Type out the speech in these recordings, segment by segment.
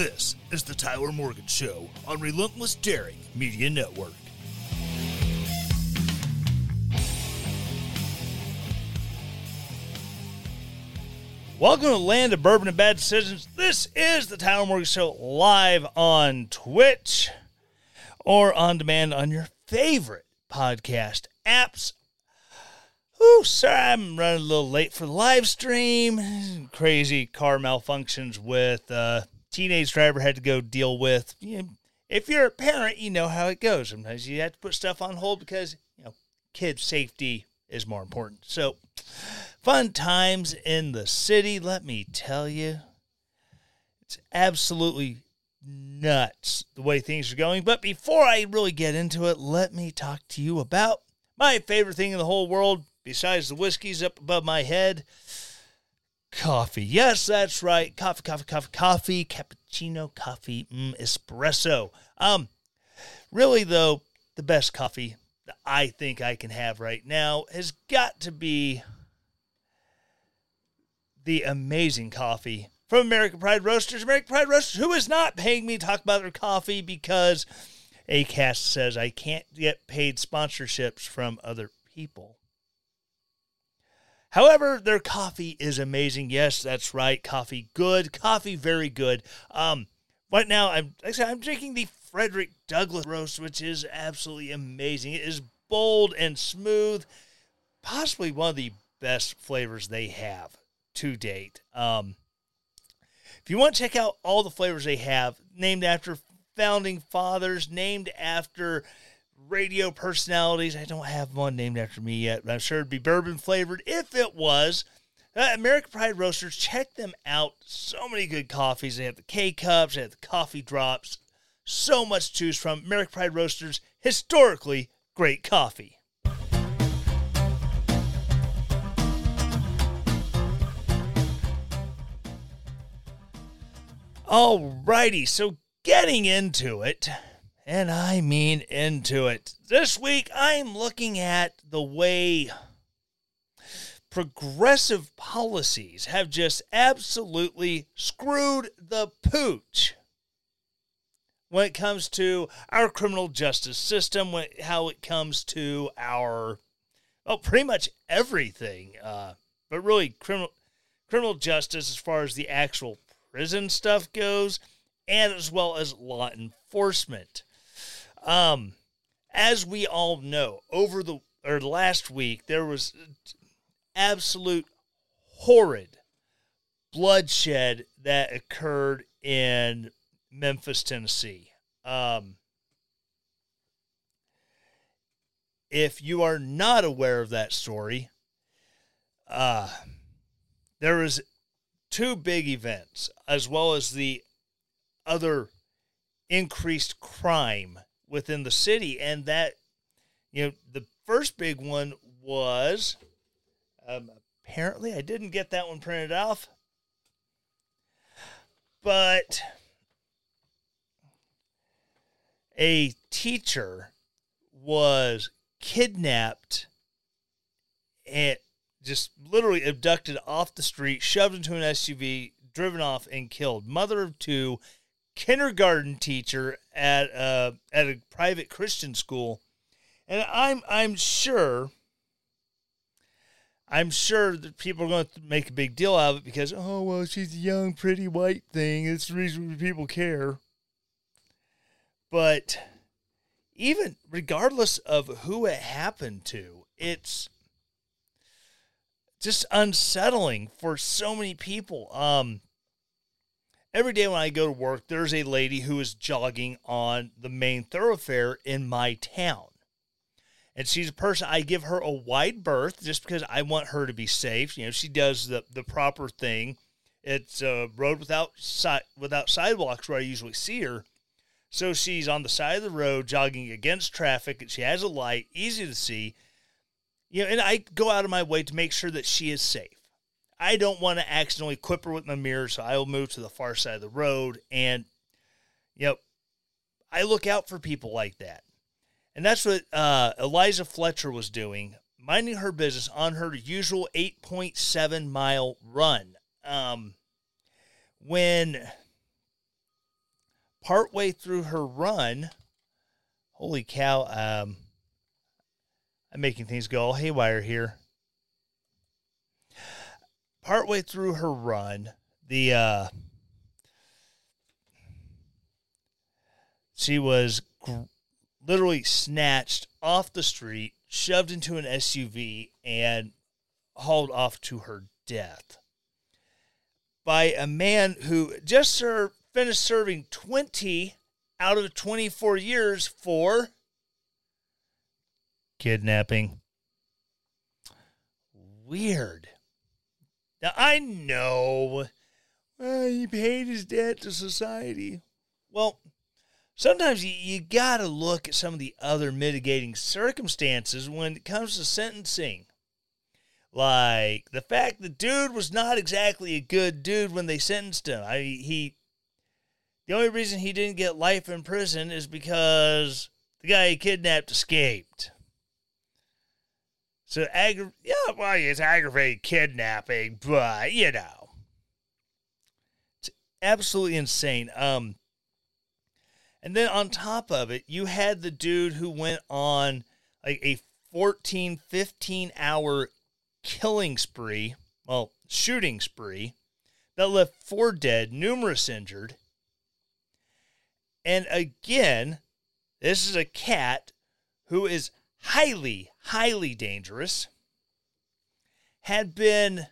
This is the Tyler Morgan Show on Relentless Daring Media Network. Welcome to land of bourbon and bad decisions. This is the Tyler Morgan Show live on Twitch or on demand on your favorite podcast apps. Ooh, sorry, I'm running a little late for the live stream. Crazy car malfunctions with uh, teenage driver had to go deal with. You know, if you're a parent, you know how it goes. Sometimes you have to put stuff on hold because you know kids' safety is more important. So, fun times in the city. Let me tell you, it's absolutely nuts the way things are going. But before I really get into it, let me talk to you about my favorite thing in the whole world, besides the whiskeys up above my head coffee. Yes, that's right. Coffee, coffee, coffee, coffee, cappuccino, coffee, mm, espresso. Um, really though, the best coffee that I think I can have right now has got to be the amazing coffee from American Pride Roasters. American Pride Roasters, who is not paying me to talk about their coffee because ACAST says I can't get paid sponsorships from other people. However, their coffee is amazing. Yes, that's right. Coffee good. Coffee very good. Um, right now, I'm I'm drinking the Frederick Douglass roast, which is absolutely amazing. It is bold and smooth, possibly one of the best flavors they have to date. Um, if you want to check out all the flavors they have, named after founding fathers, named after radio personalities. I don't have one named after me yet, but I'm sure it'd be bourbon flavored if it was. Uh, American Pride Roasters, check them out. So many good coffees. They have the K cups, they have the coffee drops. So much to choose from. American Pride Roasters, historically great coffee. Alrighty, so getting into it and I mean into it. This week, I'm looking at the way progressive policies have just absolutely screwed the pooch when it comes to our criminal justice system, when, how it comes to our, oh, pretty much everything, uh, but really criminal criminal justice as far as the actual prison stuff goes, and as well as law enforcement. Um, as we all know, over the or last week there was absolute horrid bloodshed that occurred in Memphis, Tennessee. Um, if you are not aware of that story, uh, there was two big events as well as the other increased crime within the city. And that, you know, the first big one was um, apparently I didn't get that one printed off, but a teacher was kidnapped and just literally abducted off the street, shoved into an SUV, driven off, and killed. Mother of two kindergarten teacher at a at a private Christian school, and I'm I'm sure. I'm sure that people are going to make a big deal out of it because oh well she's a young pretty white thing. It's the reason people care. But even regardless of who it happened to, it's just unsettling for so many people. Um, every day when I go to work, there's a lady who is jogging on the main thoroughfare in my town. And she's a person I give her a wide berth just because I want her to be safe. You know, she does the, the proper thing. It's a road without si- without sidewalks where I usually see her. So she's on the side of the road jogging against traffic and she has a light, easy to see. You know, and I go out of my way to make sure that she is safe. I don't want to accidentally clip her with my mirror, so I will move to the far side of the road. And, you know, I look out for people like that. And that's what uh, Eliza Fletcher was doing, minding her business on her usual 8.7 mile run. Um, when partway through her run, holy cow, um, I'm making things go all haywire here partway through her run, the uh, she was gr- literally snatched off the street, shoved into an SUV, and hauled off to her death by a man who just served, finished serving 20 out of 24 years for kidnapping. Weird. Now, I know well, he paid his debt to society. Well, sometimes you, you got to look at some of the other mitigating circumstances when it comes to sentencing. Like the fact the dude was not exactly a good dude when they sentenced him. I he the only reason he didn't get life in prison is because the guy he kidnapped escaped. So, aggra- yeah, well, it's aggravated kidnapping, but you know, it's absolutely insane. Um, and then on top of it, you had the dude who went on like a 14, 15 hour killing spree, well, shooting spree, that left four dead, numerous injured. And again, this is a cat who is highly, highly dangerous, had been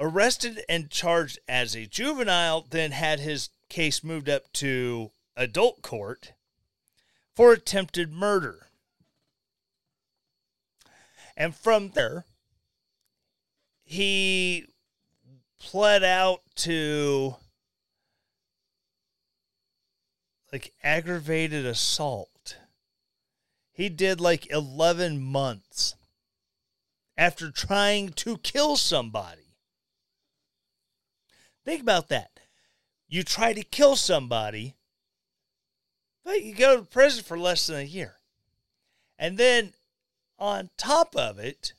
arrested and charged as a juvenile, then had his case moved up to adult court for attempted murder. And from there, he pled out to like aggravated assault he did like 11 months after trying to kill somebody. Think about that. You try to kill somebody, but you go to prison for less than a year. And then on top of it,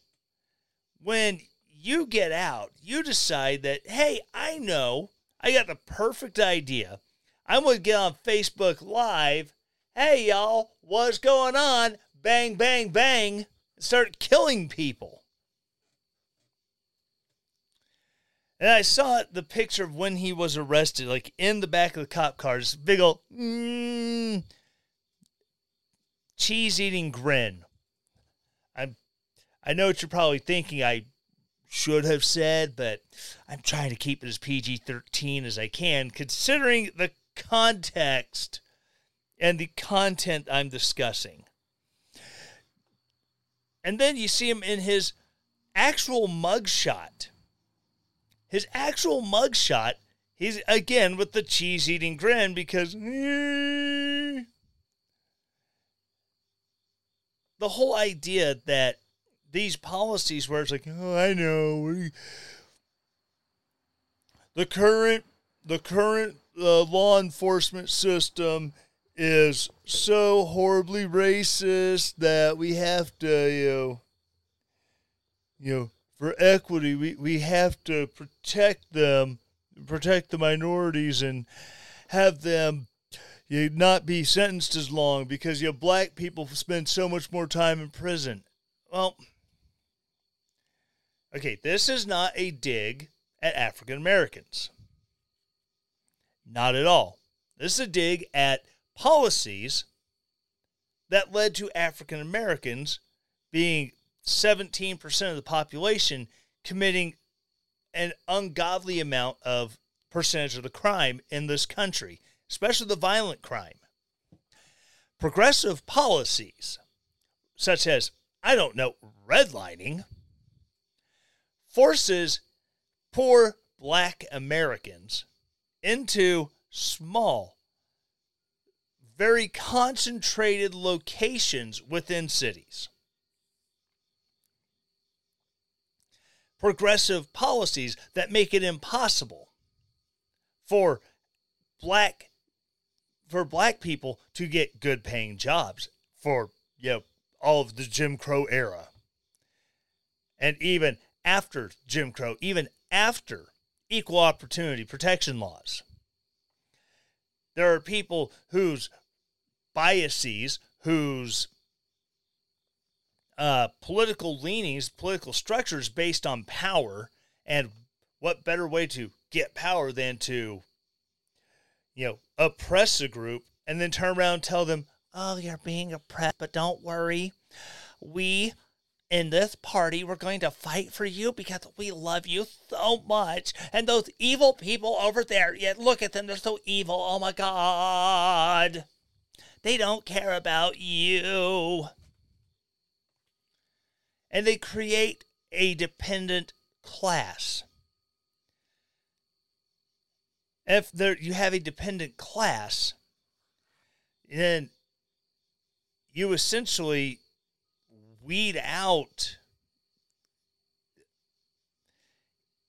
when you get out, you decide that, hey, I know I got the perfect idea. I'm going to get on Facebook Live hey, y'all, what's going on? Bang, bang, bang. Start killing people. And I saw the picture of when he was arrested, like in the back of the cop cars, big old mm, cheese eating grin. I, I know what you're probably thinking I should have said, but I'm trying to keep it as PG 13 as I can, considering the context and the content I'm discussing. And then you see him in his actual mugshot. His actual mugshot, he's again with the cheese eating grin because the whole idea that these policies where it's like, oh, I know the current the current uh, law enforcement system is so horribly racist that we have to, you know, you know, for equity, we, we have to protect them, protect the minorities, and have them you not be sentenced as long because you know, black people spend so much more time in prison. Well, okay, this is not a dig at African Americans. Not at all. This is a dig at policies that led to African Americans being 17% of the population committing an ungodly amount of percentage of the crime in this country, especially the violent crime. Progressive policies, such as, I don't know, redlining, forces poor black Americans into small, very concentrated locations within cities. Progressive policies that make it impossible for black for black people to get good paying jobs for you know all of the Jim Crow era. And even after Jim Crow, even after equal opportunity protection laws. There are people whose biases, whose uh, political leanings, political structures based on power, and what better way to get power than to, you know, oppress a group and then turn around and tell them, oh, you're being oppressed, but don't worry. We in this party, we're going to fight for you because we love you so much. And those evil people over there, yet look at them, they're so evil. Oh my God. They don't care about you. And they create a dependent class. If there you have a dependent class, then you essentially weed out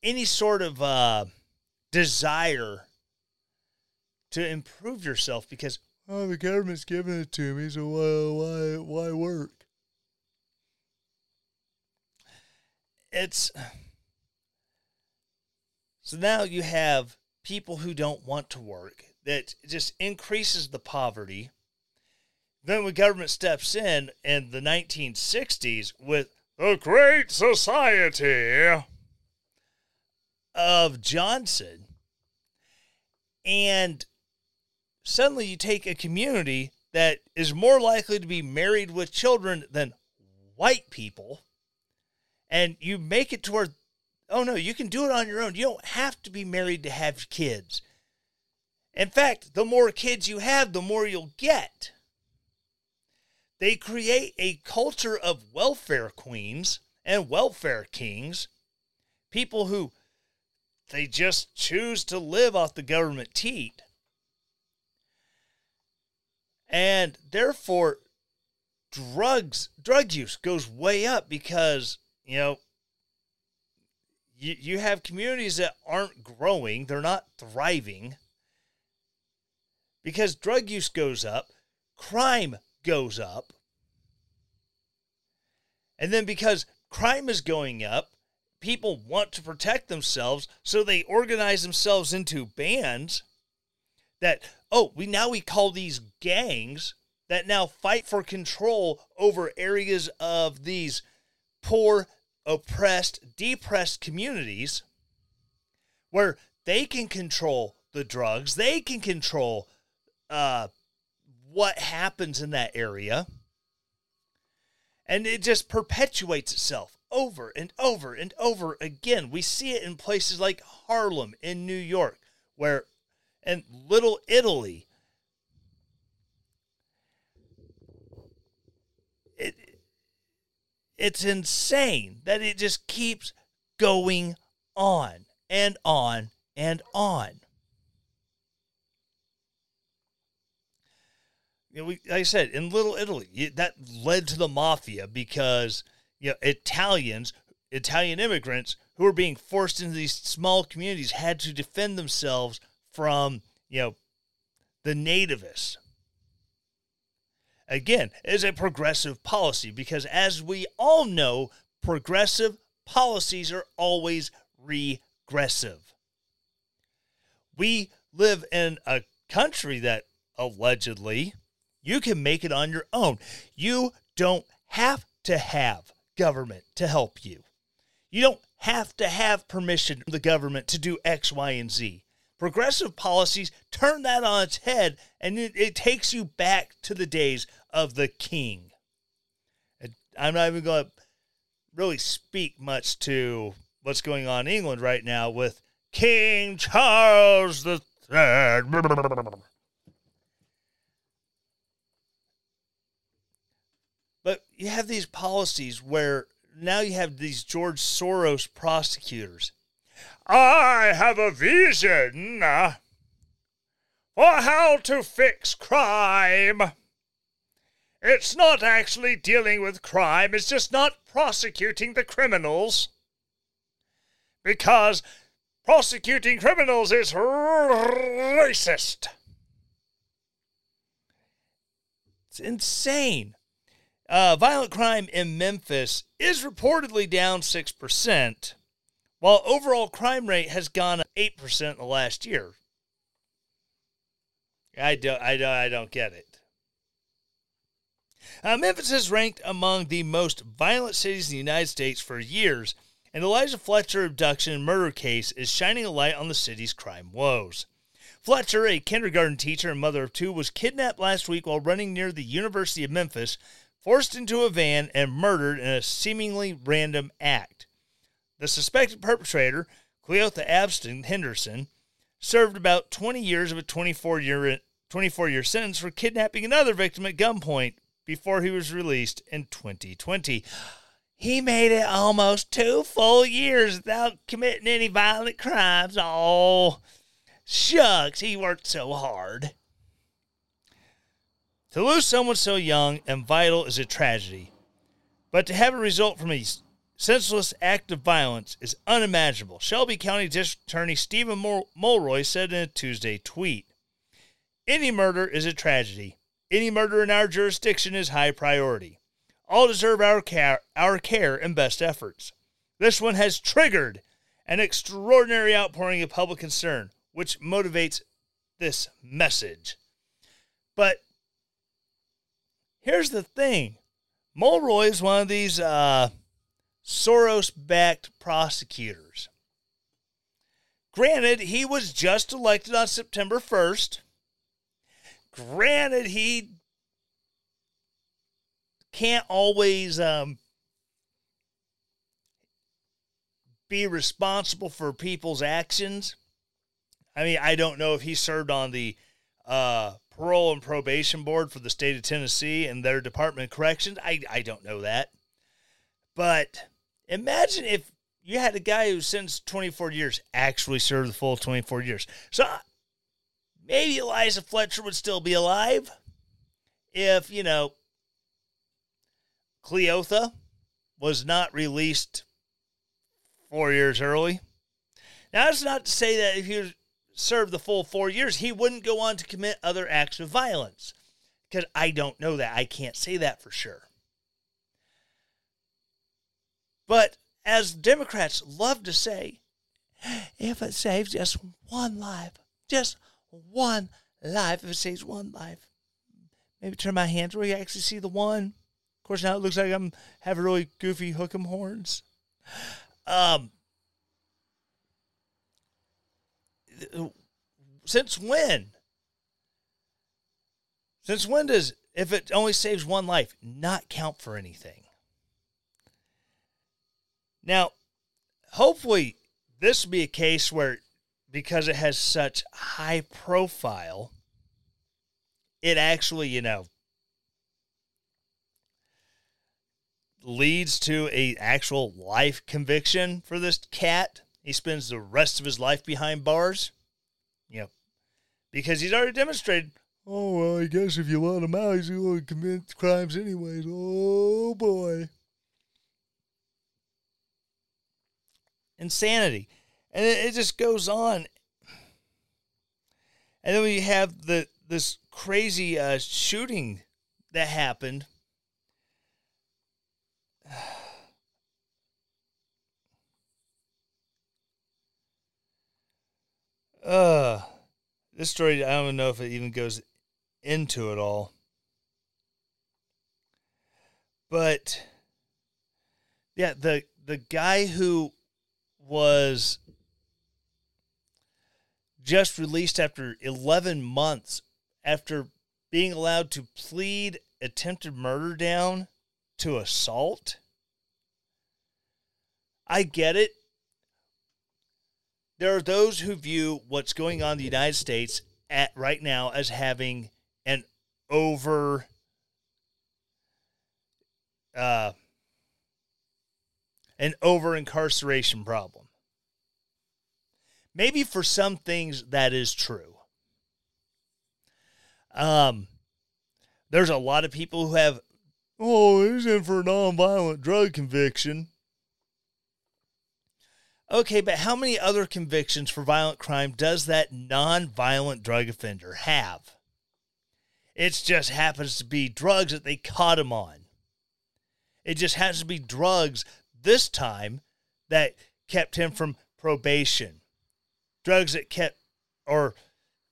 any sort of uh, desire to improve yourself because oh the government's giving it to me so why why why work? It's so now you have people who don't want to work that just increases the poverty. Then when government steps in in the 1960s with the Great Society of Johnson, and suddenly you take a community that is more likely to be married with children than white people, and you make it toward, oh no, you can do it on your own. You don't have to be married to have kids. In fact, the more kids you have, the more you'll get. They create a culture of welfare queens and welfare kings, people who they just choose to live off the government teat. And therefore, drugs, drug use goes way up because, you know, you, you have communities that aren't growing, they're not thriving because drug use goes up, crime goes up. And then because crime is going up, people want to protect themselves, so they organize themselves into bands that oh, we now we call these gangs that now fight for control over areas of these poor, oppressed, depressed communities where they can control the drugs, they can control uh, what happens in that area. And it just perpetuates itself over and over and over again. We see it in places like Harlem in New York, where, and Little Italy. It, it's insane that it just keeps going on and on and on. you know, we, like I said, in Little Italy, that led to the mafia because you know Italians, Italian immigrants who were being forced into these small communities had to defend themselves from you know the nativists. Again, is a progressive policy because, as we all know, progressive policies are always regressive. We live in a country that allegedly you can make it on your own. You don't have to have government to help you. You don't have to have permission from the government to do X, Y, and Z. Progressive policies turn that on its head and it, it takes you back to the days of the king. I'm not even going to really speak much to what's going on in England right now with King Charles the Third. But you have these policies where now you have these George Soros prosecutors. I have a vision for how to fix crime. It's not actually dealing with crime, it's just not prosecuting the criminals. Because prosecuting criminals is racist. It's insane. Uh, violent crime in Memphis is reportedly down 6%, while overall crime rate has gone up 8% in the last year. I don't, I don't, I don't get it. Uh, Memphis is ranked among the most violent cities in the United States for years, and Eliza Fletcher abduction and murder case is shining a light on the city's crime woes. Fletcher, a kindergarten teacher and mother of two, was kidnapped last week while running near the University of Memphis, forced into a van, and murdered in a seemingly random act. The suspected perpetrator, Cleotha Abston Henderson, served about 20 years of a 24 year 24 year sentence for kidnapping another victim at gunpoint before he was released in 2020. He made it almost two full years without committing any violent crimes. Oh, shucks, he worked so hard. To lose someone so young and vital is a tragedy, but to have it result from a senseless act of violence is unimaginable, Shelby County District Attorney Stephen Mulroy said in a Tuesday tweet. Any murder is a tragedy, any murder in our jurisdiction is high priority. All deserve our care, our care and best efforts. This one has triggered an extraordinary outpouring of public concern, which motivates this message. But here's the thing Mulroy is one of these uh, Soros backed prosecutors. Granted, he was just elected on September 1st. Granted, he can't always um, be responsible for people's actions. I mean, I don't know if he served on the uh, parole and probation board for the state of Tennessee and their Department of Corrections. I, I don't know that. But imagine if you had a guy who since 24 years actually served the full 24 years. So maybe Eliza Fletcher would still be alive if, you know, Cleotha was not released four years early. Now, that's not to say that if he served the full four years, he wouldn't go on to commit other acts of violence. Because I don't know that. I can't say that for sure. But as Democrats love to say, if it saves just one life, just one life. If it saves one life, maybe turn my hands where you actually see the one. Of course, now it looks like I'm having really goofy hook'em horns. Um, since when? Since when does if it only saves one life not count for anything? Now, hopefully, this will be a case where because it has such high profile, it actually, you know, leads to a actual life conviction for this cat. He spends the rest of his life behind bars. You know, because he's already demonstrated, oh well, I guess if you let him out, he's going to commit crimes anyways. Oh boy. Insanity and it, it just goes on. And then we have the this crazy uh, shooting that happened. Uh, this story, I don't know if it even goes into it all. But yeah, the the guy who was just released after 11 months after being allowed to plead attempted murder down to assault. I get it. there are those who view what's going on in the United States at right now as having an over uh, an over incarceration problem. Maybe for some things that is true. Um, there's a lot of people who have, oh, he's in for a nonviolent drug conviction. Okay, but how many other convictions for violent crime does that nonviolent drug offender have? It just happens to be drugs that they caught him on. It just happens to be drugs this time that kept him from probation. Drugs that kept, or,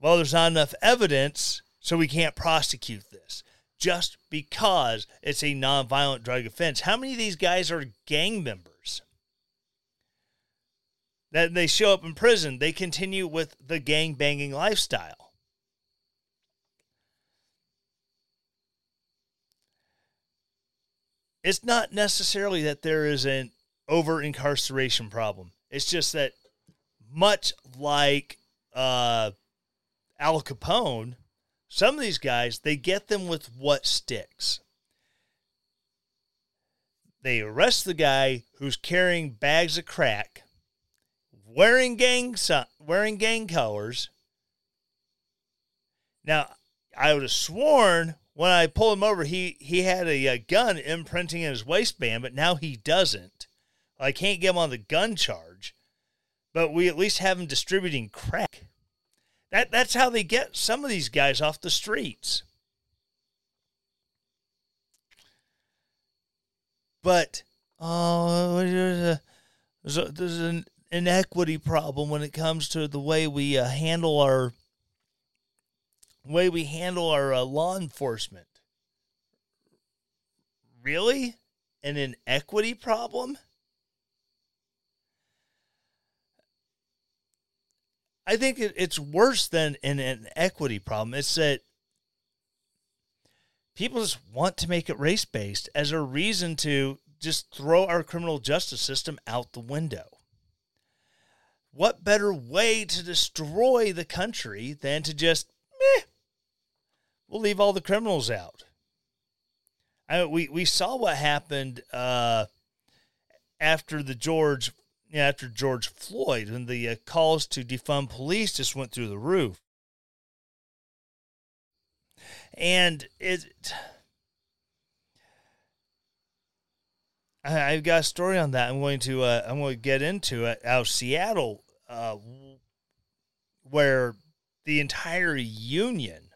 well, there's not enough evidence, so we can't prosecute this just because it's a nonviolent drug offense. How many of these guys are gang members? That they show up in prison, they continue with the gang banging lifestyle. It's not necessarily that there is an over incarceration problem. It's just that much like uh, Al Capone, some of these guys, they get them with what sticks. They arrest the guy who's carrying bags of crack, wearing gang wearing gang colors. Now, I would have sworn when I pulled him over, he he had a, a gun imprinting in his waistband, but now he doesn't. I can't get him on the gun charge, but we at least have him distributing crack. That that's how they get some of these guys off the streets. But oh, there's, a, there's, a, there's an inequity problem when it comes to the way we uh, handle our way we handle our uh, law enforcement. Really? An inequity problem? I think it, it's worse than an, inequity problem. It's that people just want to make it race based as a reason to just throw our criminal justice system out the window. What better way to destroy the country than to just, meh, we'll leave all the criminals out? I, we, we saw what happened uh, after the George after George Floyd, when the uh, calls to defund police just went through the roof. And it, I, have got a story on that. I'm going to uh, I'm going to get into it out of Seattle, uh, where the entire union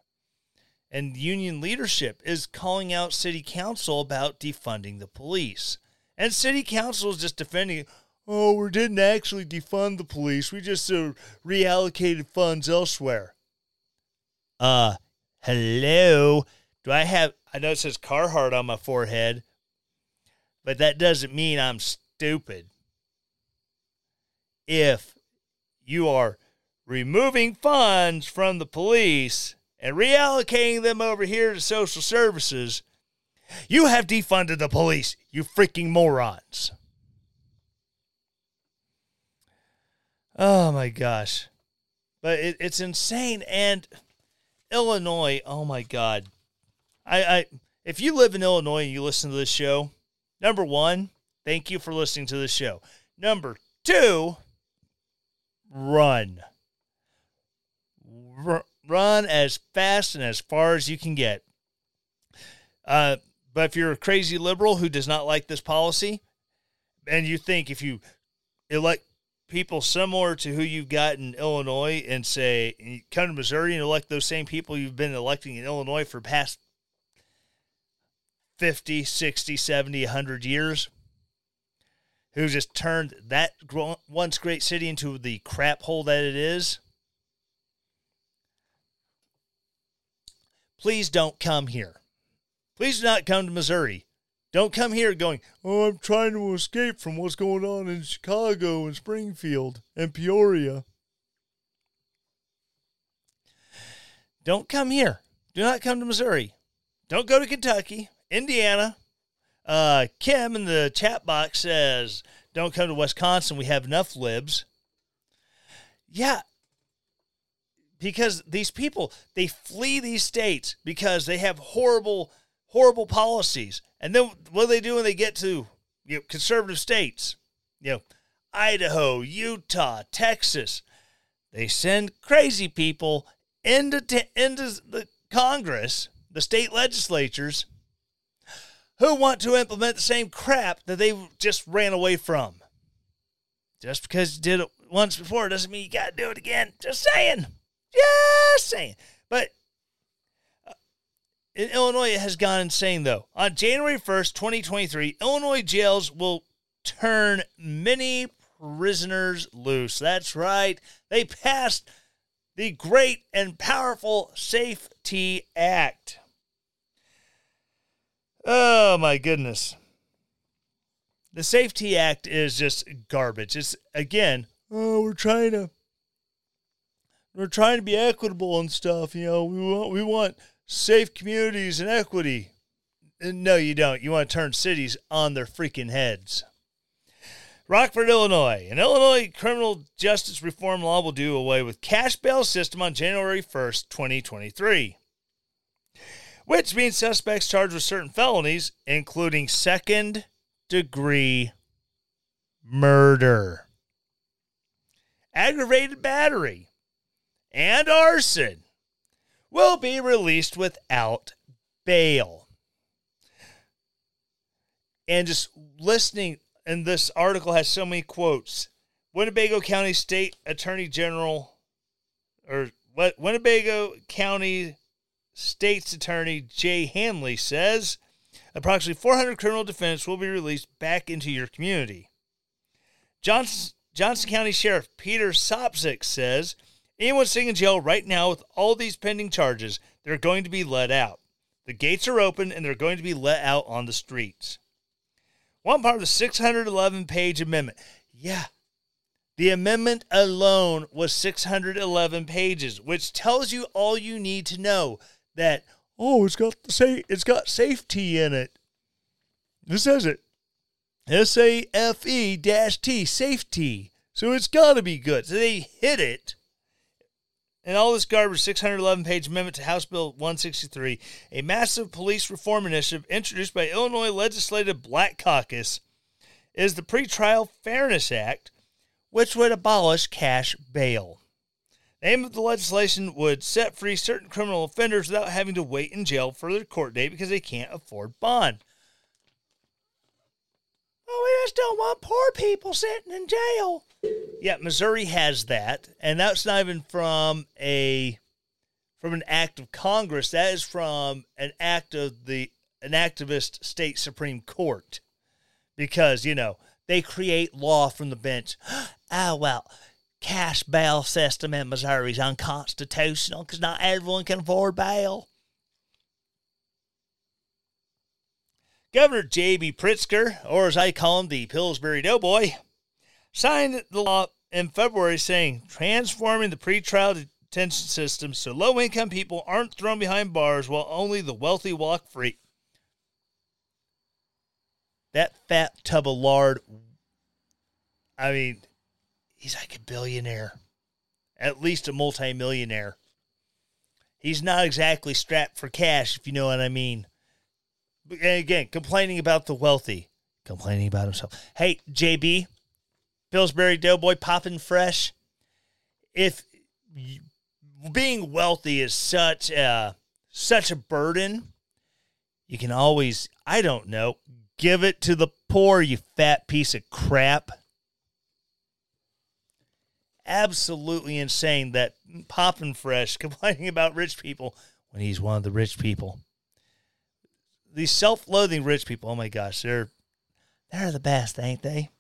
and union leadership is calling out city council about defunding the police. And city council is just defending, oh, we didn't actually defund the police. We just uh, reallocated funds elsewhere. Uh, hello. Do I have, I know it says Carhartt on my forehead, but that doesn't mean I'm stupid. If you are removing funds from the police and reallocating them over here to social services, you have defunded the police, you freaking morons. Oh my gosh. But it, it's insane. And Illinois, oh my God. I, I if you live in Illinois and you listen to this show, number one, thank you for listening to this show. Number two, run. R- run as fast and as far as you can get. Uh, but if you're a crazy liberal who does not like this policy, and you think if you elect people similar to who you've got in Illinois and say, you come to Missouri and elect those same people you've been electing in Illinois for past 50, 60, 70, 100 years, who just turned that once great city into the crap hole that it is. Please don't come here. Please do not come to Missouri. Don't come here going, oh, I'm trying to escape from what's going on in Chicago and Springfield and Peoria. Don't come here. Do not come to Missouri. Don't go to Kentucky, Indiana. Uh, Kim in the chat box says, don't come to Wisconsin. We have enough libs. Yeah. Because these people, they flee these states because they have horrible, horrible policies. And then what do they do when they get to you know, conservative states? You know, Idaho, Utah, Texas. They send crazy people into, t- into the Congress, the state legislatures, who want to implement the same crap that they just ran away from. Just because you did it once before doesn't mean you got to do it again. Just saying. Just saying. But uh, in Illinois, it has gone insane, though. On January 1st, 2023, Illinois jails will turn many prisoners loose. That's right. They passed the great and powerful Safety Act. Oh, my goodness. The Safety Act is just garbage. It's, again, oh, we're trying to. We're trying to be equitable and stuff, you know. We want we want safe communities and equity. No, you don't. You want to turn cities on their freaking heads. Rockford, Illinois. An Illinois criminal justice reform law will do away with cash bail system on January 1st, 2023. Which means suspects charged with certain felonies, including second degree murder, aggravated battery, and arson, will be released without bail. And just listening and this article has so many quotes. Winnebago County State Attorney General, or? Winnebago County State's Attorney Jay Hanley says approximately 400 criminal defendants will be released back into your community. Johnson, Johnson County Sheriff Peter Sopcich says anyone sitting in jail right now with all these pending charges, they're going to be let out. The gates are open and they're going to be let out on the streets. One part of the 611 page amendment. Yeah. The amendment alone was 611 pages, which tells you all you need to know that oh, it's got the say it's got safety in it. It says it. S A F E dash T, safety. So it's got to be good. So they hit it and all this garbage 611 page amendment to House Bill 163, a massive police reform initiative introduced by Illinois Legislative Black Caucus, is the Pretrial Fairness Act, which would abolish cash bail. The aim of the legislation would set free certain criminal offenders without having to wait in jail for their court date because they can't afford bond. Oh, we just don't want poor people sitting in jail. Yeah, Missouri has that, and that's not even from a from an act of Congress. That is from an act of the an activist state supreme court, because you know they create law from the bench. oh well, cash bail system in Missouri is unconstitutional because not everyone can afford bail. Governor J.B. Pritzker, or as I call him, the Pillsbury Doughboy, signed the law in February saying transforming the pretrial detention system so low income people aren't thrown behind bars while only the wealthy walk free. That fat tub of lard, I mean, he's like a billionaire, at least a multimillionaire. He's not exactly strapped for cash, if you know what I mean again, complaining about the wealthy, complaining about himself. Hey, JB, Pillsbury Doughboy popping fresh. If you, being wealthy is such a such a burden, you can always, I don't know, give it to the poor, you fat piece of crap. Absolutely insane that popping fresh complaining about rich people when he's one of the rich people these self-loathing rich people. Oh my gosh, they're they're the best, ain't they?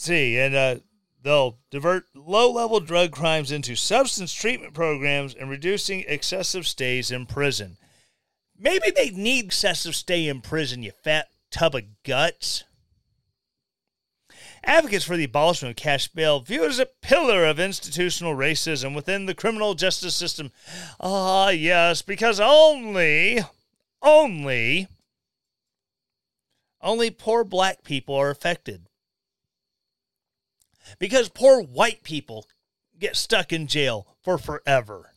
See, and uh, they'll divert low-level drug crimes into substance treatment programs and reducing excessive stays in prison. Maybe they need excessive stay in prison, you fat tub of guts. Advocates for the abolishment of cash bail view it as a pillar of institutional racism within the criminal justice system. Ah, yes, because only, only, only poor black people are affected. Because poor white people get stuck in jail for forever.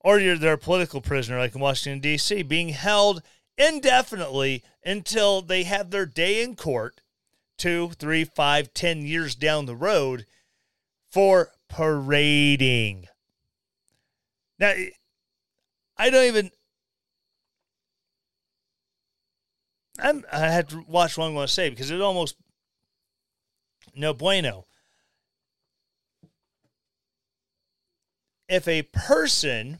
Or you're their political prisoner, like in Washington, D.C., being held indefinitely until they have their day in court two, three, five, ten years down the road for parading. Now, I don't even. I'm, I had to watch what I'm going to say because it almost no bueno. If a person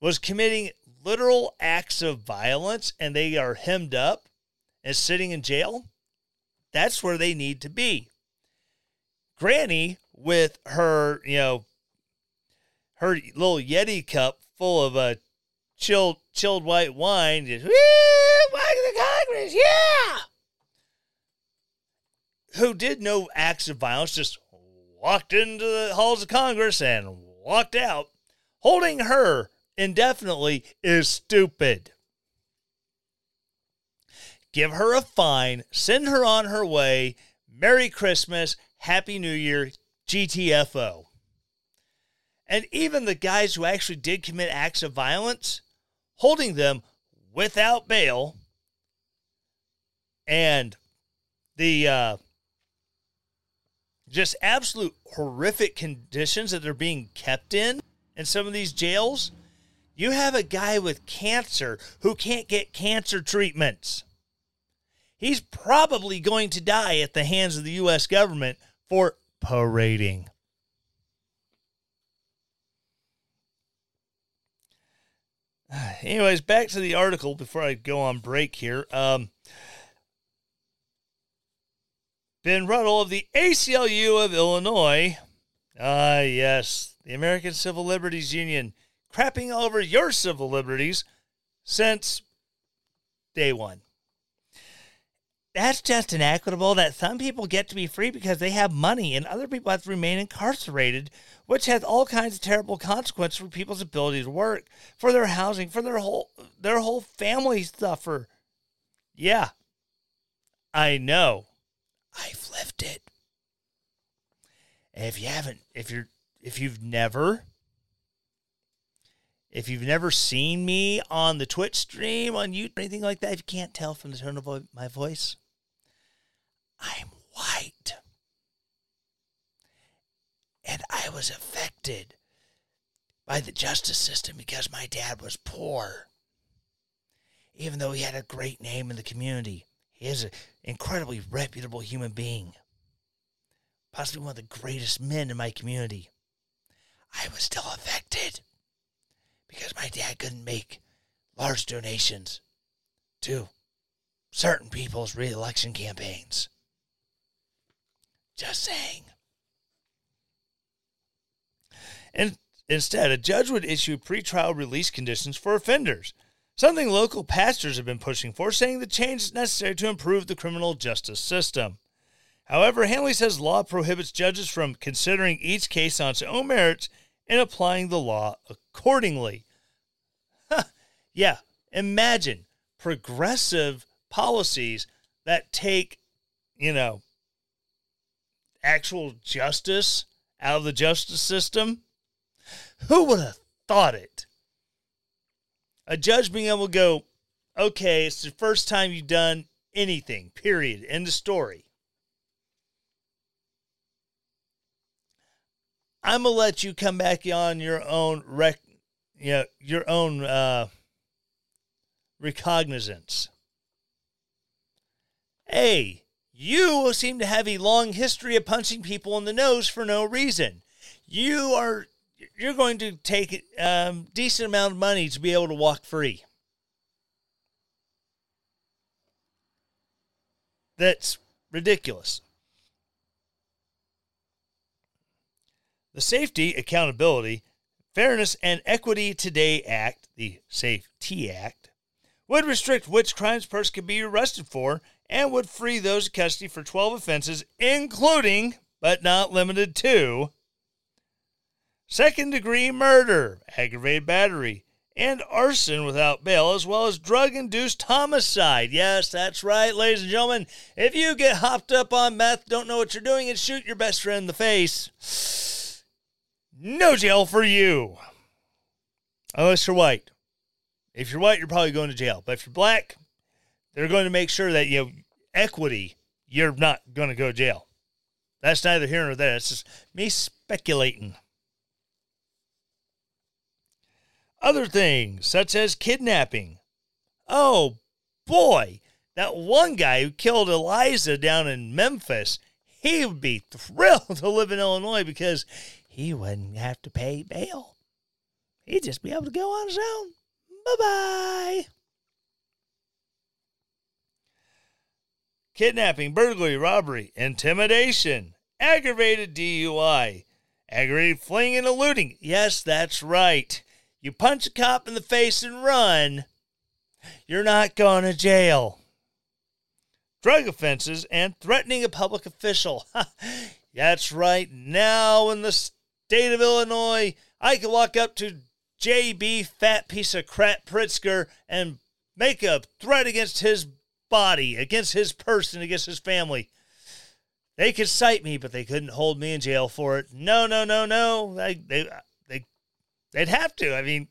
was committing literal acts of violence and they are hemmed up and sitting in jail, that's where they need to be. Granny, with her, you know, her little Yeti cup full of a uh, chilled chilled white wine, just the Congress, yeah. Who did no acts of violence, just walked into the halls of Congress and walked out. Holding her indefinitely is stupid. Give her a fine, send her on her way. Merry Christmas, Happy New Year, GTFO. And even the guys who actually did commit acts of violence, holding them without bail and the uh, just absolute horrific conditions that they're being kept in in some of these jails. You have a guy with cancer who can't get cancer treatments. He's probably going to die at the hands of the U.S. government for parading. Anyways, back to the article before I go on break here. Um, Ben Ruddell of the ACLU of Illinois. Ah, yes, the American Civil Liberties Union, crapping over your civil liberties since day one. That's just inequitable that some people get to be free because they have money and other people have to remain incarcerated, which has all kinds of terrible consequences for people's ability to work, for their housing, for their whole their whole family suffer. Yeah. I know. I've lived it. if you haven't, if you're, if you've never, if you've never seen me on the Twitch stream, on YouTube, or anything like that, if you can't tell from the tone of my voice, I'm white. And I was affected by the justice system because my dad was poor. Even though he had a great name in the community, he is an incredibly reputable human being, possibly one of the greatest men in my community. I was still affected because my dad couldn't make large donations to certain people's reelection campaigns. Just saying. And instead, a judge would issue pretrial release conditions for offenders something local pastors have been pushing for, saying the change is necessary to improve the criminal justice system. However, Hanley says law prohibits judges from considering each case on its own merits and applying the law accordingly. yeah, imagine progressive policies that take, you know, actual justice out of the justice system. Who would have thought it? A judge being able to go, okay, it's the first time you've done anything, period, end of story. I'm gonna let you come back on your own rec, you know, your own uh, recognizance. Hey, you seem to have a long history of punching people in the nose for no reason. You are you're going to take a um, decent amount of money to be able to walk free. That's ridiculous. The Safety, Accountability, Fairness, and Equity Today Act, the SAFE-T Act, would restrict which crimes person could be arrested for and would free those in custody for 12 offenses, including, but not limited to, second degree murder, aggravated battery, and arson without bail, as well as drug induced homicide. Yes, that's right, ladies and gentlemen. If you get hopped up on meth, don't know what you're doing, and shoot your best friend in the face, no jail for you. Unless you're white. If you're white, you're probably going to jail. But if you're black, they're going to make sure that you know equity, you're not going to go to jail. That's neither here nor there. It's just me speculating. Other things, such as kidnapping. Oh boy, that one guy who killed Eliza down in Memphis, he would be thrilled to live in Illinois because he wouldn't have to pay bail. He'd just be able to go on his own. Bye bye. Kidnapping, burglary, robbery, intimidation, aggravated DUI, aggravated fleeing and eluding. Yes, that's right. You punch a cop in the face and run, you're not going to jail. Drug offenses and threatening a public official. That's right. Now in the state of Illinois, I can walk up to JB, fat piece of crap Pritzker, and make a threat against his body, against his person, against his family. They could cite me, but they couldn't hold me in jail for it. No, no, no, no. They, they They'd have to. I mean,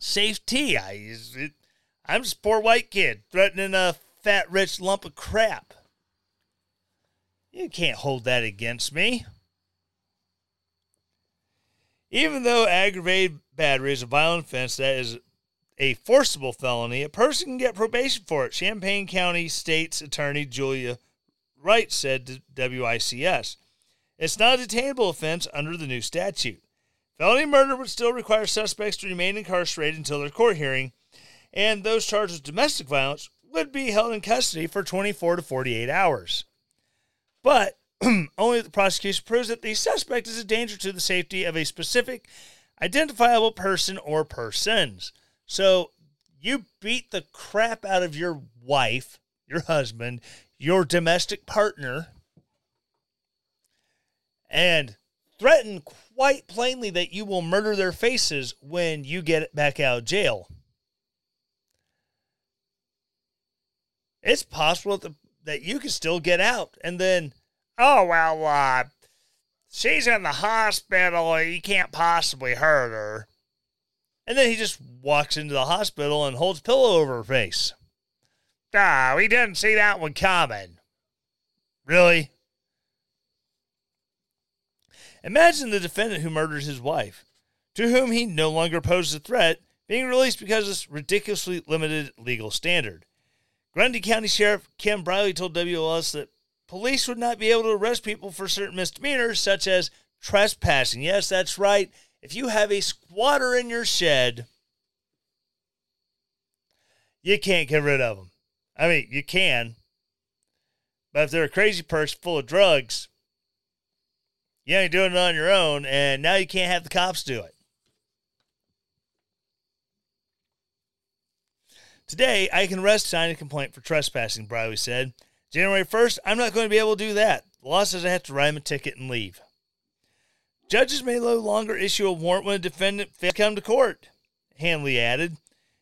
safety. I, it, I'm just a poor white kid threatening a fat, rich lump of crap. You can't hold that against me. Even though aggravated battery is a violent offense that is a forcible felony, a person can get probation for it. Champaign County State's Attorney Julia Wright said to WICS. It's not a detainable offense under the new statute. Felony murder would still require suspects to remain incarcerated until their court hearing, and those charged with domestic violence would be held in custody for 24 to 48 hours. But only if the prosecution proves that the suspect is a danger to the safety of a specific identifiable person or persons. So you beat the crap out of your wife, your husband, your domestic partner, and threaten quite plainly that you will murder their faces when you get back out of jail. It's possible that, the, that you can still get out and then, oh, well, uh, she's in the hospital. You can't possibly hurt her. And then he just walks into the hospital and holds pillow over her face. Ah, we didn't see that one coming. Really? Imagine the defendant who murders his wife, to whom he no longer poses a threat, being released because of this ridiculously limited legal standard. Grundy County Sheriff Ken Briley told WLS that police would not be able to arrest people for certain misdemeanors, such as trespassing. Yes, that's right. If you have a squatter in your shed, you can't get rid of them. I mean, you can, but if they're a crazy person full of drugs, you ain't doing it on your own, and now you can't have the cops do it. Today, I can rest sign a complaint for trespassing, Briley said. January 1st, I'm not going to be able to do that. The law says I have to write him a ticket and leave. Judges may no longer issue a warrant when a defendant fails to come to court, Hanley added.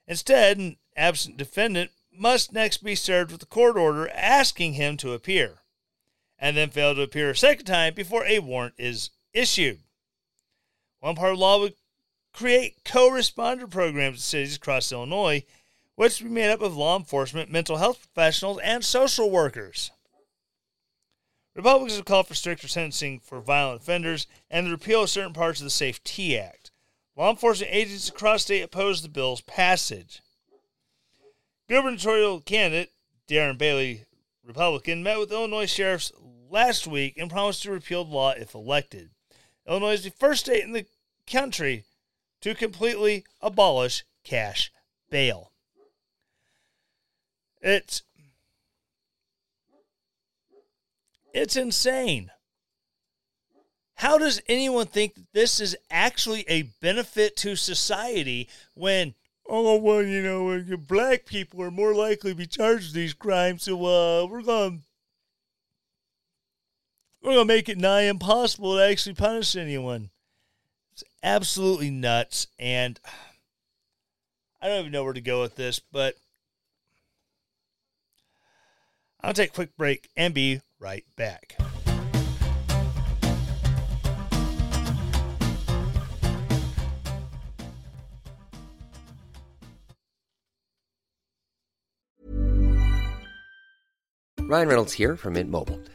Instead, an absent defendant must next be served with a court order asking him to appear and then fail to appear a second time before a warrant is issued. One part of the law would create co responder programs in cities across Illinois, which would be made up of law enforcement, mental health professionals, and social workers. Republicans have called for stricter sentencing for violent offenders and the repeal of certain parts of the SAFE-T Act. Law enforcement agents across state opposed the bill's passage. Gubernatorial candidate Darren Bailey, Republican, met with Illinois sheriffs last week and promised to repeal the law if elected. Illinois is the first state in the country to completely abolish cash bail. It's it's insane. How does anyone think that this is actually a benefit to society when oh well you know black people are more likely to be charged with these crimes so uh, we're going we're going to make it nigh impossible to actually punish anyone. It's absolutely nuts. And I don't even know where to go with this, but I'll take a quick break and be right back. Ryan Reynolds here from Mint Mobile.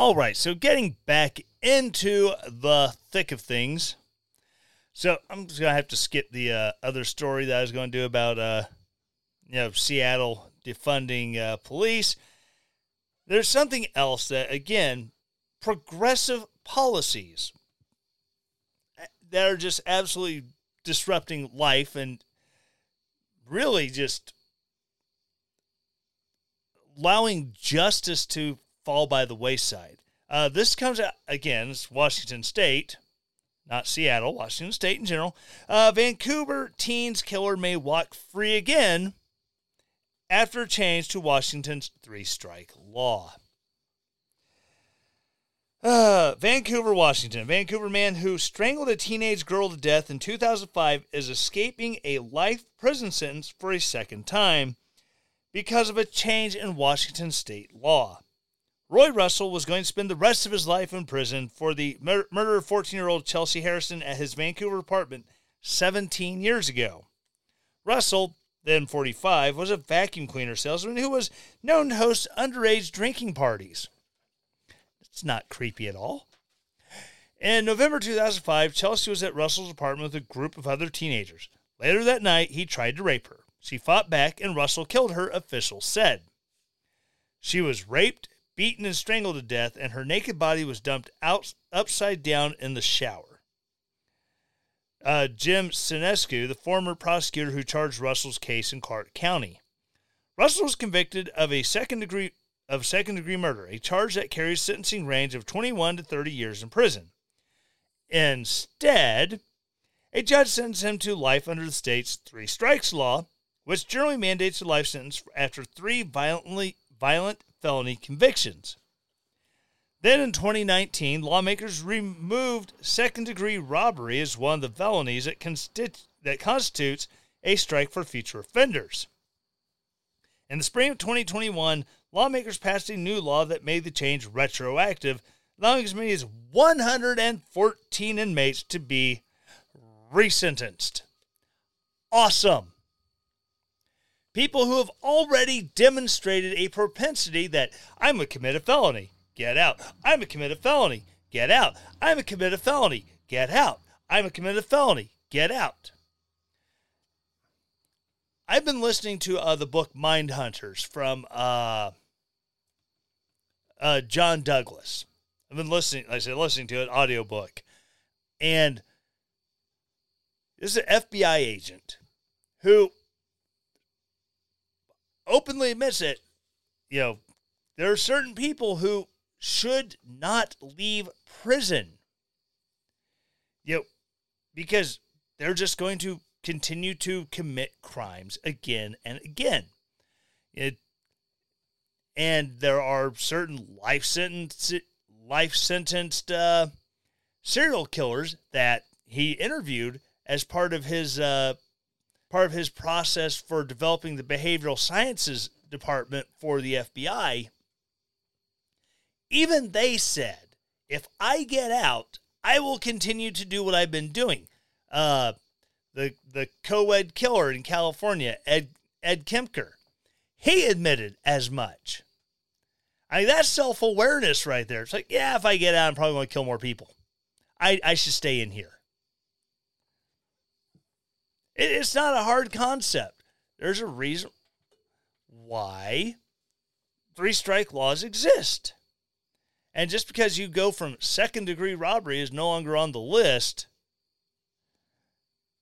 All right, so getting back into the thick of things. So I'm just gonna have to skip the uh, other story that I was going to do about, uh, you know, Seattle defunding uh, police. There's something else that, again, progressive policies that are just absolutely disrupting life and really just allowing justice to fall by the wayside. Uh, this comes out again. It's Washington State, not Seattle. Washington State in general. Uh, Vancouver teens killer may walk free again after change to Washington's three-strike law. Uh, Vancouver, Washington. Vancouver man who strangled a teenage girl to death in 2005 is escaping a life prison sentence for a second time because of a change in Washington state law. Roy Russell was going to spend the rest of his life in prison for the mur- murder of 14 year old Chelsea Harrison at his Vancouver apartment 17 years ago. Russell, then 45, was a vacuum cleaner salesman who was known to host underage drinking parties. It's not creepy at all. In November 2005, Chelsea was at Russell's apartment with a group of other teenagers. Later that night, he tried to rape her. She fought back, and Russell killed her, officials said. She was raped, beaten, and strangled to death, and her naked body was dumped out upside down in the shower. Uh, Jim Sinescu, the former prosecutor who charged Russell's case in Clark County. Russell was convicted of a second degree of second degree murder, a charge that carries sentencing range of 21 to 30 years in prison. Instead, a judge sentenced him to life under the state's three strikes law, which generally mandates a life sentence after three violently violent felony convictions. Then in 2019, lawmakers removed second degree robbery as one of the felonies that, consti- that constitutes a strike for future offenders. In the spring of 2021, lawmakers passed a new law that made the change retroactive, allowing as many as 114 inmates to be resentenced. Awesome. People who have already demonstrated a propensity that I'm a commit a felony, get out. I'm a commit a felony, get out. I'm a commit a felony, get out. I'm a commit a felony, get out. I've been listening to uh, the book Mind Hunters from uh, uh, John Douglas. I've been listening, like I said, listening to an audiobook. And this is an FBI agent who openly admits it. You know, there are certain people who should not leave prison. You know, because they're just going to continue to commit crimes again and again. It, and there are certain life sentence life sentenced uh, serial killers that he interviewed as part of his uh, part of his process for developing the behavioral sciences department for the FBI, even they said, if I get out, I will continue to do what I've been doing. Uh, the the co-ed killer in California, Ed Ed Kemper, he admitted as much. I mean, that's self awareness right there. It's like, yeah, if I get out, I'm probably going to kill more people. I, I should stay in here. It, it's not a hard concept. There's a reason why three strike laws exist. And just because you go from second degree robbery is no longer on the list,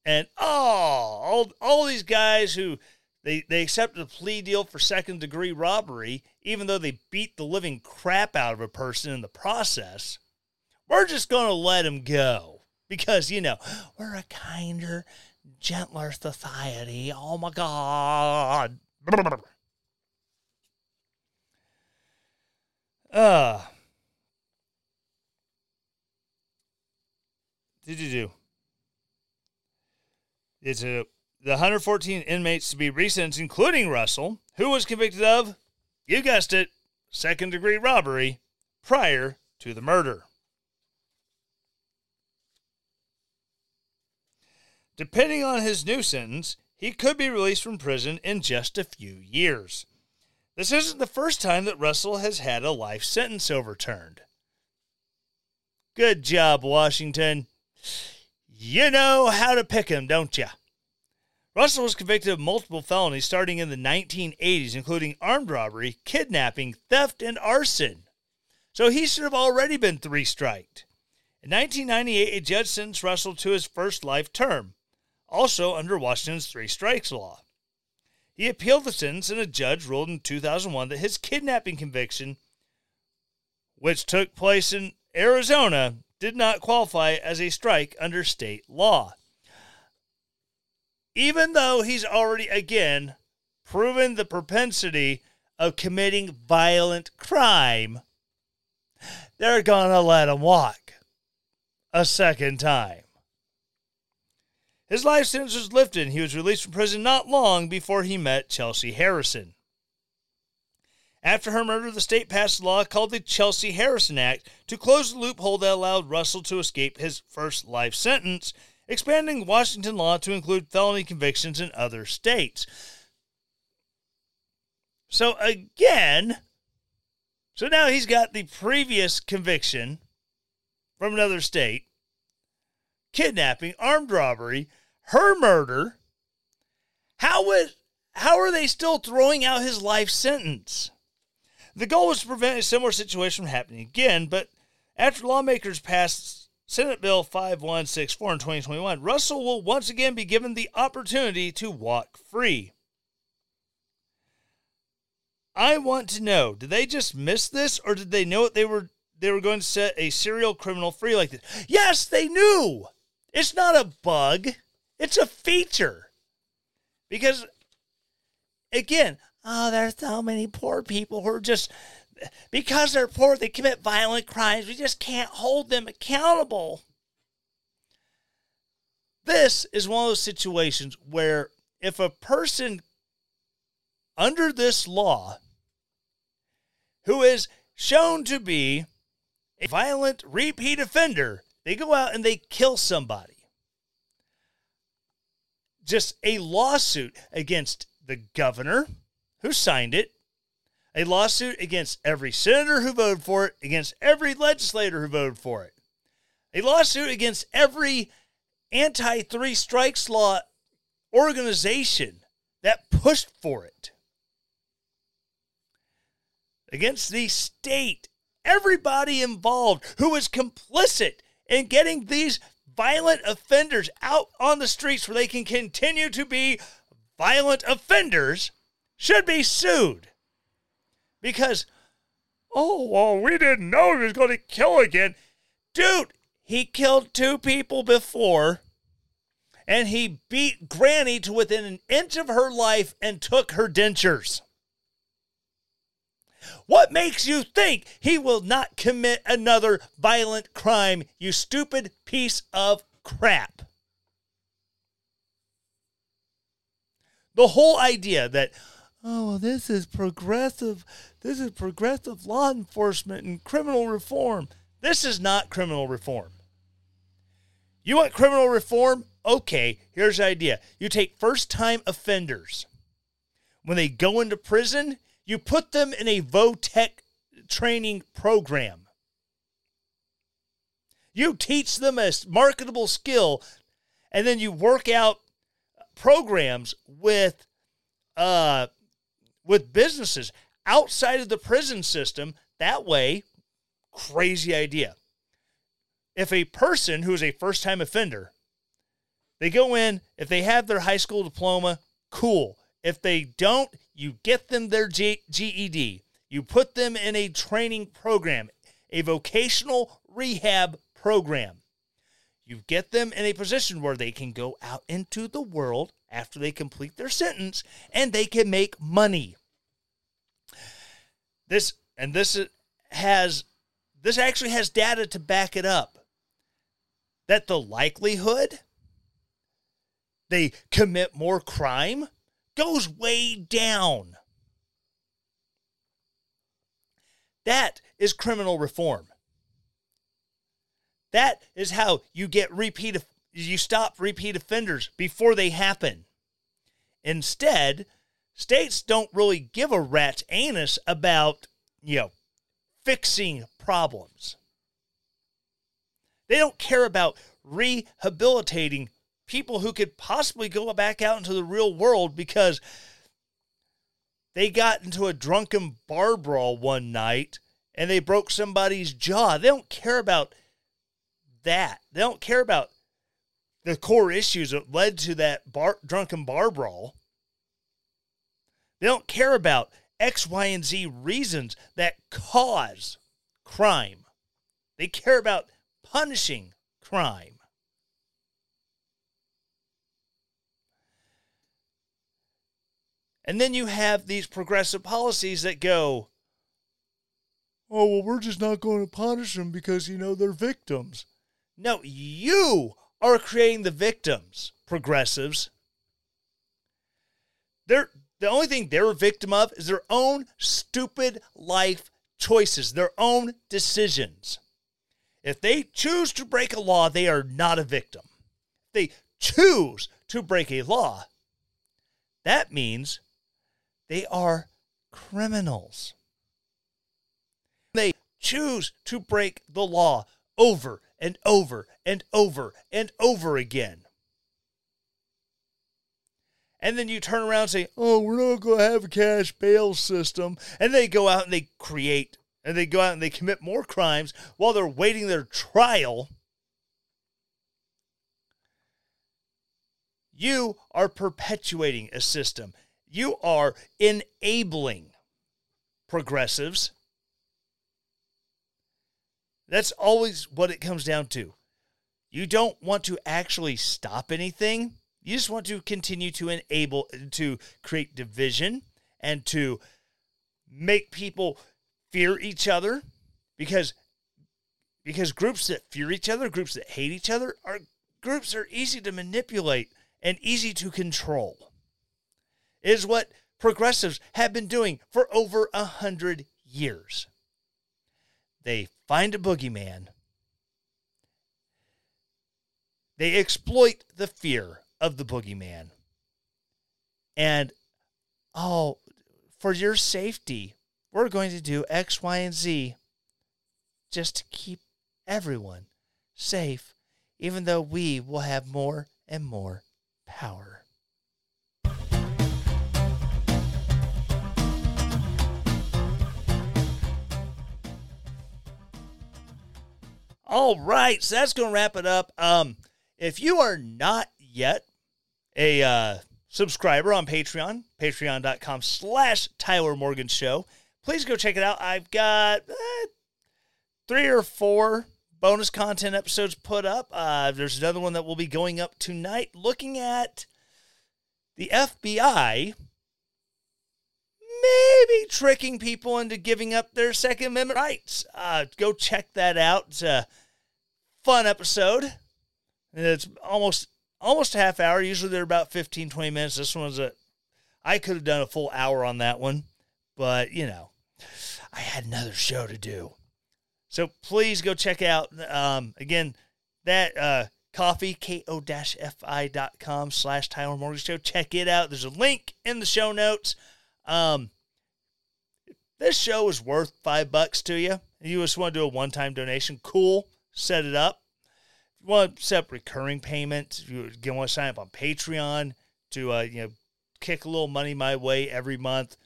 and oh, all, all these guys who they, they accepted a plea deal for second degree robbery, even though they beat the living crap out of a person in the process. We're just going to let them go because, you know, we're a kinder, gentler society. Oh my God. Uh, did you do? It's a the 114 inmates to be resentenced, including Russell, who was convicted of, you guessed it, second degree robbery prior to the murder. Depending on his new sentence, he could be released from prison in just a few years. This isn't the first time that Russell has had a life sentence overturned. Good job, Washington. You know how to pick 'em, don't you? Russell was convicted of multiple felonies starting in the 1980s, including armed robbery, kidnapping, theft, and arson. So he should have already been three striked. In 1998, a judge sentenced Russell to his first life term, also under Washington's three strikes law. He appealed the sentence, and a judge ruled in 2001 that his kidnapping conviction, which took place in Arizona, did not qualify as a strike under state law even though he's already, again, proven the propensity of committing violent crime, they're going to let him walk a second time. His life sentence was lifted and he was released from prison not long before he met Chelsea Harrison. After her murder, the state passed a law called the Chelsea Harrison Act to close the loophole that allowed Russell to escape his first life sentence expanding Washington law to include felony convictions in other states. So again, so now he's got the previous conviction from another state kidnapping, armed robbery, her murder. How would how are they still throwing out his life sentence? The goal was to prevent a similar situation from happening again, but after lawmakers passed Senate Bill 5164 in 2021, Russell will once again be given the opportunity to walk free. I want to know, did they just miss this or did they know it they were they were going to set a serial criminal free like this? Yes, they knew. It's not a bug. It's a feature. Because again, oh, there's so many poor people who are just because they're poor, they commit violent crimes. We just can't hold them accountable. This is one of those situations where if a person under this law who is shown to be a violent repeat offender, they go out and they kill somebody. Just a lawsuit against the governor who signed it, a lawsuit against every senator who voted for it, against every legislator who voted for it, a lawsuit against every anti three strikes law organization that pushed for it, against the state, everybody involved who was complicit in getting these violent offenders out on the streets where they can continue to be violent offenders should be sued because, oh, well, we didn't know he was going to kill again. Dude, he killed two people before, and he beat Granny to within an inch of her life and took her dentures. What makes you think he will not commit another violent crime, you stupid piece of crap? The whole idea that, oh, well, this is progressive, this is progressive law enforcement and criminal reform. This is not criminal reform. You want criminal reform? Okay, here's the idea. You take first time offenders. When they go into prison, you put them in a VOTEC training program. You teach them a marketable skill, and then you work out programs with uh, with businesses outside of the prison system. That way, crazy idea. If a person who is a first time offender, they go in, if they have their high school diploma, cool. If they don't, you get them their G- GED. You put them in a training program, a vocational rehab program. You get them in a position where they can go out into the world after they complete their sentence and they can make money. This and this has this actually has data to back it up. That the likelihood they commit more crime goes way down. That is criminal reform. That is how you get repeat you stop repeat offenders before they happen. Instead, states don't really give a rat's anus about, you know, fixing problems. They don't care about rehabilitating people who could possibly go back out into the real world because they got into a drunken bar brawl one night and they broke somebody's jaw. They don't care about that. They don't care about the core issues that led to that bar, drunken bar brawl. They don't care about X, Y, and Z reasons that cause crime. They care about punishing crime. And then you have these progressive policies that go, oh, well, we're just not going to punish them because, you know, they're victims. No, you are creating the victims, progressives. They're, the only thing they're a victim of is their own stupid life choices, their own decisions. If they choose to break a law, they are not a victim. If they choose to break a law, that means they are criminals. They choose to break the law over and over and over and over again. And then you turn around and say, oh, we're not going to have a cash bail system. And they go out and they create, and they go out and they commit more crimes while they're waiting their trial. You are perpetuating a system you are enabling progressives. That's always what it comes down to. You don't want to actually stop anything. You just want to continue to enable, to create division and to make people fear each other because because groups that fear each other, groups that hate each other are groups are easy to manipulate and easy to control is what progressives have been doing for over a hundred years. They find a boogeyman. They exploit the fear of the boogeyman. And, oh, for your safety, we're going to do X, Y, and Z just to keep everyone safe, even though we will have more and more power. All right, so that's going to wrap it up. Um, if you are not yet a uh, subscriber on Patreon, patreon.com slash Tyler Morgan Show, please go check it out. I've got uh, three or four bonus content episodes put up. Uh, there's another one that will be going up tonight looking at the FBI maybe tricking people into giving up their Second Amendment rights. Uh, go check that out. A fun episode. And It's almost almost a half hour. Usually they're about 15, 20 minutes. This one's a I could have done a full hour on that one, but you know, I had another show to do. So please go check out um, again that uh, coffee ko-fi.com slash Tyler Morgan Show. Check it out. There's a link in the show notes. Um, this show is worth five bucks to you. You just want to do a one-time donation, cool. Set it up. If you want to set up recurring payments, if you want to sign up on Patreon to uh, you know kick a little money my way every month.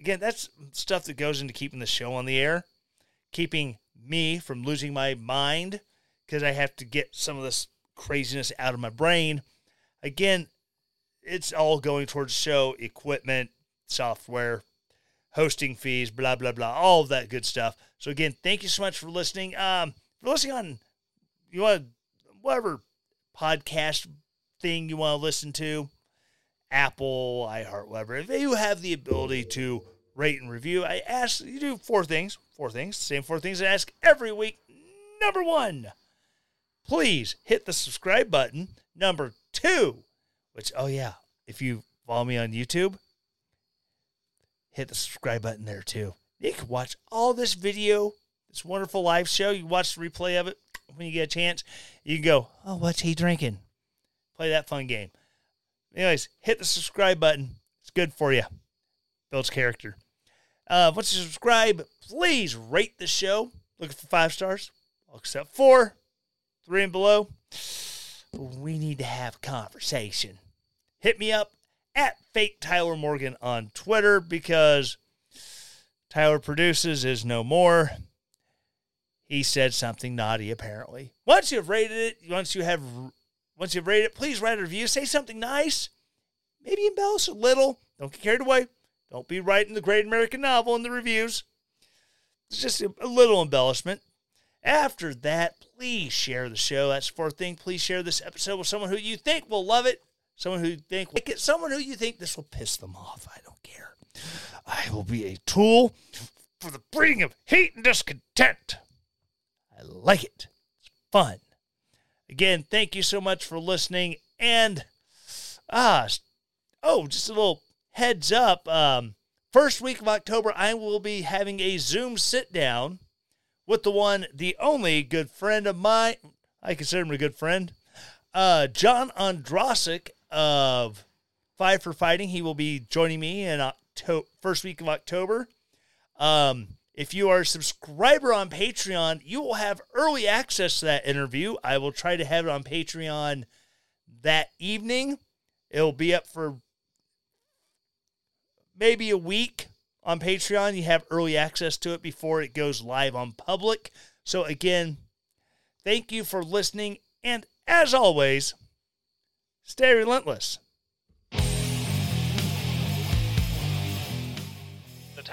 Again, that's stuff that goes into keeping the show on the air, keeping me from losing my mind because I have to get some of this craziness out of my brain. Again, it's all going towards show equipment, software, hosting fees, blah blah blah, all of that good stuff. So again, thank you so much for listening. Um, listening on you want whatever podcast thing you want to listen to, Apple, iHeart, whatever. If you have the ability to rate and review, I ask you do four things. Four things. Same four things I ask every week. Number one, please hit the subscribe button. Number two, which oh yeah, if you follow me on YouTube, hit the subscribe button there too. You can watch all this video, this wonderful live show. You watch the replay of it when you get a chance. You can go, oh, what's he drinking? Play that fun game. Anyways, hit the subscribe button. It's good for you. Builds character. Uh, once you subscribe, please rate the show. Looking for five stars. I'll accept four, three and below. We need to have a conversation. Hit me up at fake Tyler Morgan on Twitter because Tyler produces is no more. He said something naughty apparently. Once you've rated it, once you have once you've rated it, please write a review. Say something nice. Maybe embellish a little. Don't get carried away. Don't be writing the great American novel in the reviews. It's just a, little embellishment. After that, please share the show. That's the fourth thing. Please share this episode with someone who you think will love it, someone who you think will like it, someone who you think this will piss them off. I don't care. I will be a tool for the breeding of hate and discontent. I like it. It's fun. Again, thank you so much for listening. And ah, oh, just a little heads up. Um, first week of October, I will be having a Zoom sit down with the one, the only good friend of mine. I consider him a good friend. Uh, John Ondrasik of Five for Fighting. He will be joining me in October, first week of October. Um, if you are a subscriber on Patreon, you will have early access to that interview. I will try to have it on Patreon that evening. It'll be up for maybe a week on Patreon. You have early access to it before it goes live on public. So, again, thank you for listening. And as always, stay relentless.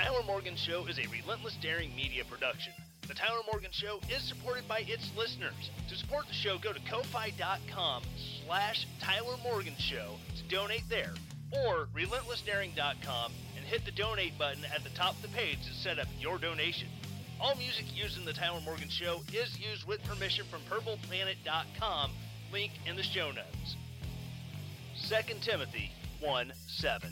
Tyler Morgan Show is a relentless daring media production. The Tyler Morgan Show is supported by its listeners. To support the show, go to ko-fi.com slash Tyler Morgan Show to donate there, or relentlessdaring.com and hit the donate button at the top of the page to set up your donation. All music used in the Tyler Morgan Show is used with permission from purpleplanet.com, link in the show notes. 2 Timothy 1 7.